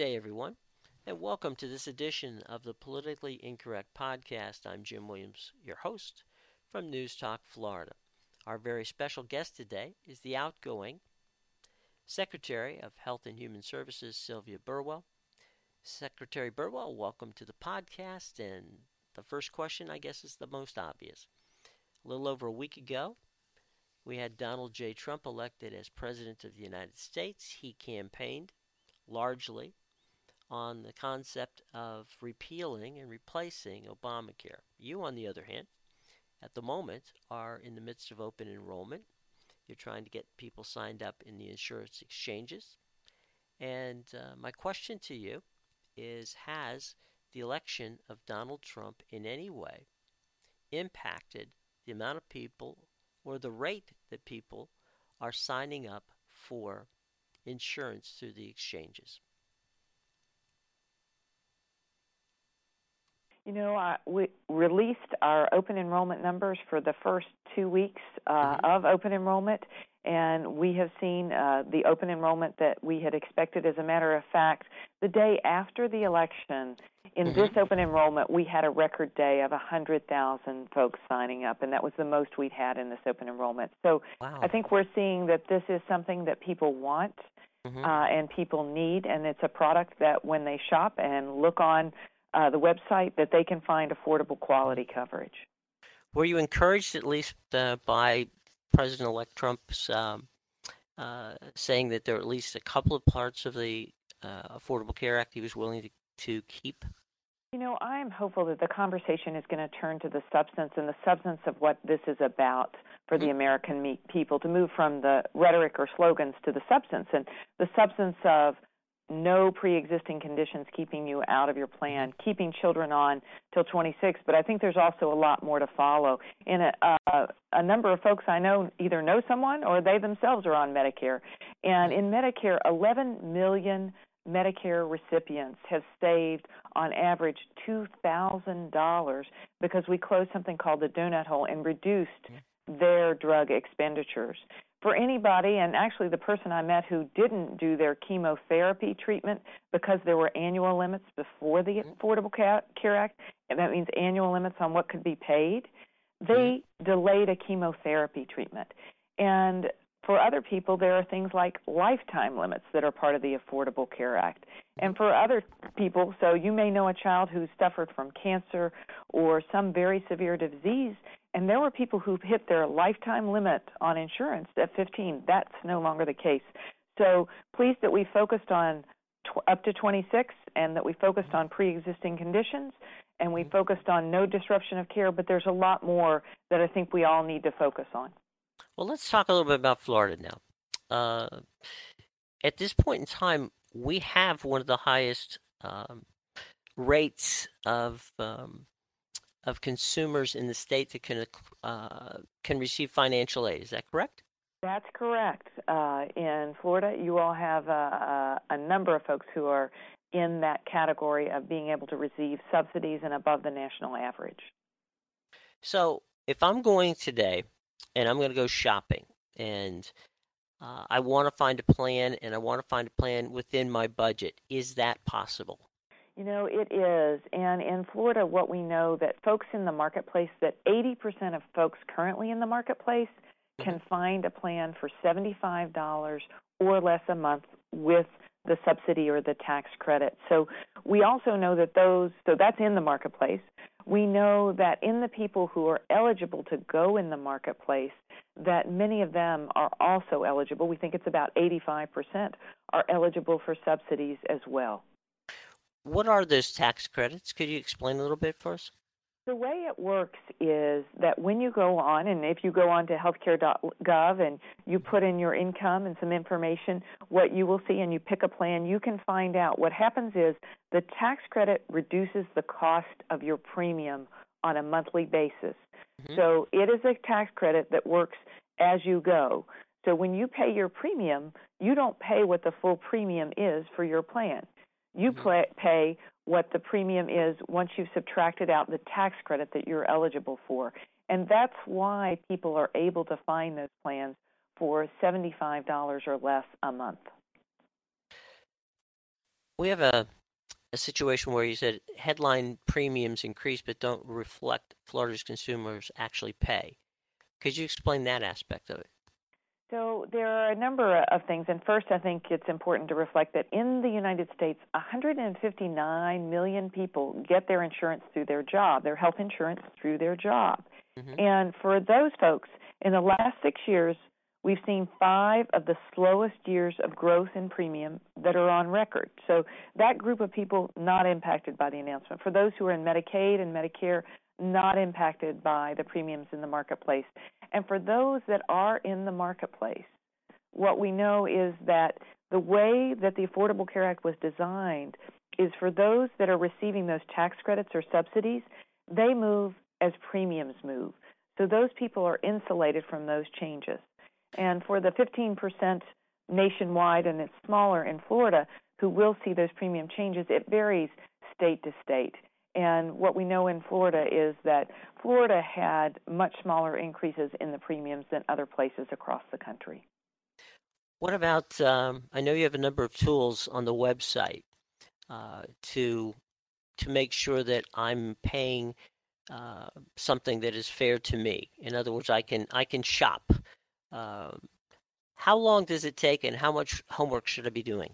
day, everyone, and welcome to this edition of the Politically Incorrect Podcast. I'm Jim Williams, your host from News Talk, Florida. Our very special guest today is the outgoing Secretary of Health and Human Services, Sylvia Burwell. Secretary Burwell, welcome to the podcast. And the first question, I guess, is the most obvious. A little over a week ago, we had Donald J. Trump elected as President of the United States. He campaigned largely on the concept of repealing and replacing Obamacare. You, on the other hand, at the moment are in the midst of open enrollment. You're trying to get people signed up in the insurance exchanges. And uh, my question to you is Has the election of Donald Trump in any way impacted the amount of people or the rate that people are signing up for insurance through the exchanges? You know, uh, we released our open enrollment numbers for the first two weeks uh, mm-hmm. of open enrollment, and we have seen uh, the open enrollment that we had expected. As a matter of fact, the day after the election, in mm-hmm. this open enrollment, we had a record day of 100,000 folks signing up, and that was the most we'd had in this open enrollment. So wow. I think we're seeing that this is something that people want mm-hmm. uh, and people need, and it's a product that when they shop and look on uh, the website, that they can find affordable quality coverage. Were you encouraged, at least uh, by President-elect Trump's um, uh, saying that there are at least a couple of parts of the uh, Affordable Care Act he was willing to, to keep? You know, I'm hopeful that the conversation is going to turn to the substance and the substance of what this is about for the mm-hmm. American people to move from the rhetoric or slogans to the substance and the substance of no pre-existing conditions keeping you out of your plan, keeping children on till 26. But I think there's also a lot more to follow. In a, uh, a number of folks I know either know someone or they themselves are on Medicare, and in Medicare, 11 million Medicare recipients have saved on average $2,000 because we closed something called the donut hole and reduced their drug expenditures. For anybody, and actually the person I met who didn't do their chemotherapy treatment because there were annual limits before the mm-hmm. Affordable Care Act, and that means annual limits on what could be paid, they mm-hmm. delayed a chemotherapy treatment. And for other people, there are things like lifetime limits that are part of the Affordable Care Act. And for other people, so you may know a child who suffered from cancer or some very severe disease, and there were people who hit their lifetime limit on insurance at 15. That's no longer the case. So pleased that we focused on tw- up to 26 and that we focused on pre existing conditions and we focused on no disruption of care, but there's a lot more that I think we all need to focus on. Well, let's talk a little bit about Florida now. Uh, at this point in time, we have one of the highest um, rates of um, of consumers in the state that can uh, can receive financial aid. Is that correct? That's correct. Uh, in Florida, you all have a, a, a number of folks who are in that category of being able to receive subsidies and above the national average. So, if I'm going today and I'm going to go shopping and uh, I want to find a plan and I want to find a plan within my budget, is that possible? You know, it is. And in Florida, what we know that folks in the marketplace, that 80% of folks currently in the marketplace can mm-hmm. find a plan for $75 or less a month with the subsidy or the tax credit. So we also know that those, so that's in the marketplace. We know that in the people who are eligible to go in the marketplace, that many of them are also eligible. We think it's about 85% are eligible for subsidies as well. What are those tax credits? Could you explain a little bit for us? The way it works is that when you go on, and if you go on to healthcare.gov and you put in your income and some information, what you will see, and you pick a plan, you can find out. What happens is the tax credit reduces the cost of your premium on a monthly basis. Mm-hmm. So it is a tax credit that works as you go. So when you pay your premium, you don't pay what the full premium is for your plan. You mm-hmm. pay what the premium is once you've subtracted out the tax credit that you're eligible for. And that's why people are able to find those plans for $75 or less a month. we have a a situation where you said headline premiums increase but don't reflect Florida's consumers actually pay. Could you explain that aspect of it? So there are a number of things, and first, I think it's important to reflect that in the United States, 159 million people get their insurance through their job, their health insurance through their job. Mm-hmm. And for those folks, in the last six years, we've seen five of the slowest years of growth in premium that are on record. So that group of people not impacted by the announcement. For those who are in Medicaid and Medicare, not impacted by the premiums in the marketplace. And for those that are in the marketplace, what we know is that the way that the Affordable Care Act was designed is for those that are receiving those tax credits or subsidies, they move as premiums move. So those people are insulated from those changes. And for the 15% nationwide, and it's smaller in Florida, who will see those premium changes, it varies state to state. And what we know in Florida is that Florida had much smaller increases in the premiums than other places across the country. What about? Um, I know you have a number of tools on the website uh, to to make sure that I'm paying uh, something that is fair to me. In other words, I can I can shop. Uh, how long does it take, and how much homework should I be doing?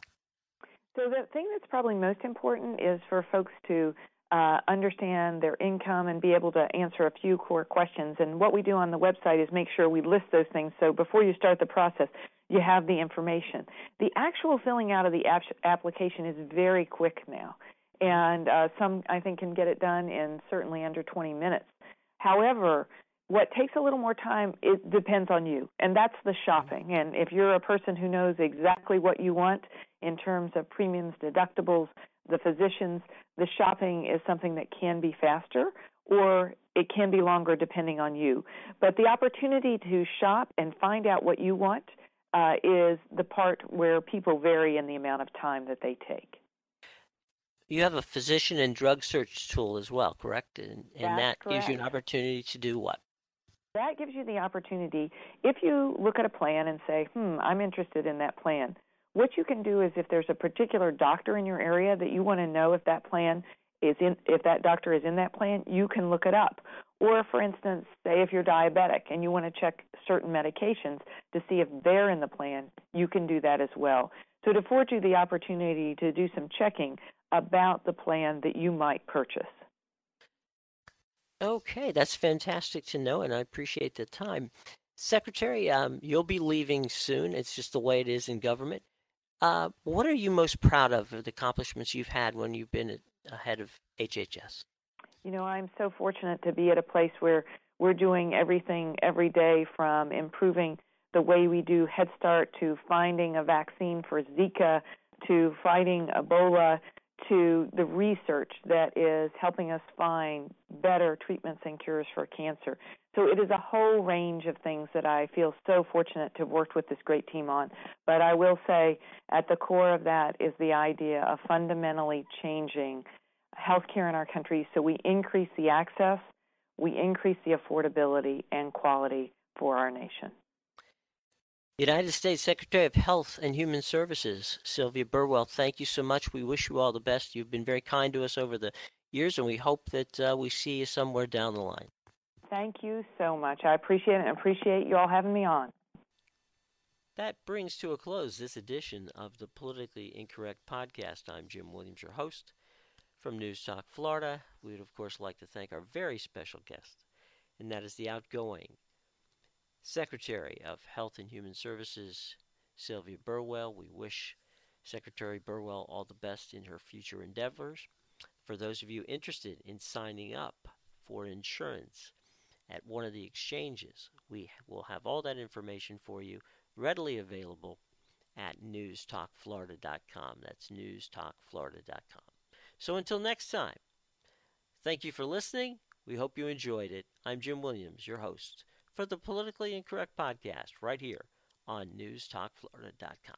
So the thing that's probably most important is for folks to uh, understand their income and be able to answer a few core questions. And what we do on the website is make sure we list those things so before you start the process, you have the information. The actual filling out of the ap- application is very quick now, and uh, some I think can get it done in certainly under 20 minutes. However, what takes a little more time it depends on you and that's the shopping and if you're a person who knows exactly what you want in terms of premiums deductibles the physicians, the shopping is something that can be faster or it can be longer depending on you. But the opportunity to shop and find out what you want uh, is the part where people vary in the amount of time that they take. You have a physician and drug search tool as well, correct? And, and that correct. gives you an opportunity to do what? That gives you the opportunity, if you look at a plan and say, hmm, I'm interested in that plan, what you can do is if there's a particular doctor in your area that you want to know if that plan is in if that doctor is in that plan, you can look it up. Or for instance, say if you're diabetic and you want to check certain medications to see if they're in the plan, you can do that as well. So to afford you the opportunity to do some checking about the plan that you might purchase. Okay, that's fantastic to know, and I appreciate the time. Secretary, um, you'll be leaving soon. It's just the way it is in government. Uh, what are you most proud of, of the accomplishments you've had when you've been ahead of HHS? You know, I'm so fortunate to be at a place where we're doing everything every day from improving the way we do Head Start to finding a vaccine for Zika to fighting Ebola to the research that is helping us find better treatments and cures for cancer. So it is a whole range of things that I feel so fortunate to have worked with this great team on. But I will say at the core of that is the idea of fundamentally changing healthcare in our country so we increase the access, we increase the affordability and quality for our nation. United States Secretary of Health and Human Services, Sylvia Burwell, thank you so much. We wish you all the best. You've been very kind to us over the years, and we hope that uh, we see you somewhere down the line. Thank you so much. I appreciate it and appreciate you all having me on. That brings to a close this edition of the Politically Incorrect Podcast. I'm Jim Williams, your host from News Talk Florida. We would, of course, like to thank our very special guest, and that is the outgoing Secretary of Health and Human Services, Sylvia Burwell. We wish Secretary Burwell all the best in her future endeavors. For those of you interested in signing up for insurance, at one of the exchanges. We will have all that information for you readily available at newstalkflorida.com. That's newstalkflorida.com. So until next time, thank you for listening. We hope you enjoyed it. I'm Jim Williams, your host for the Politically Incorrect Podcast, right here on newstalkflorida.com.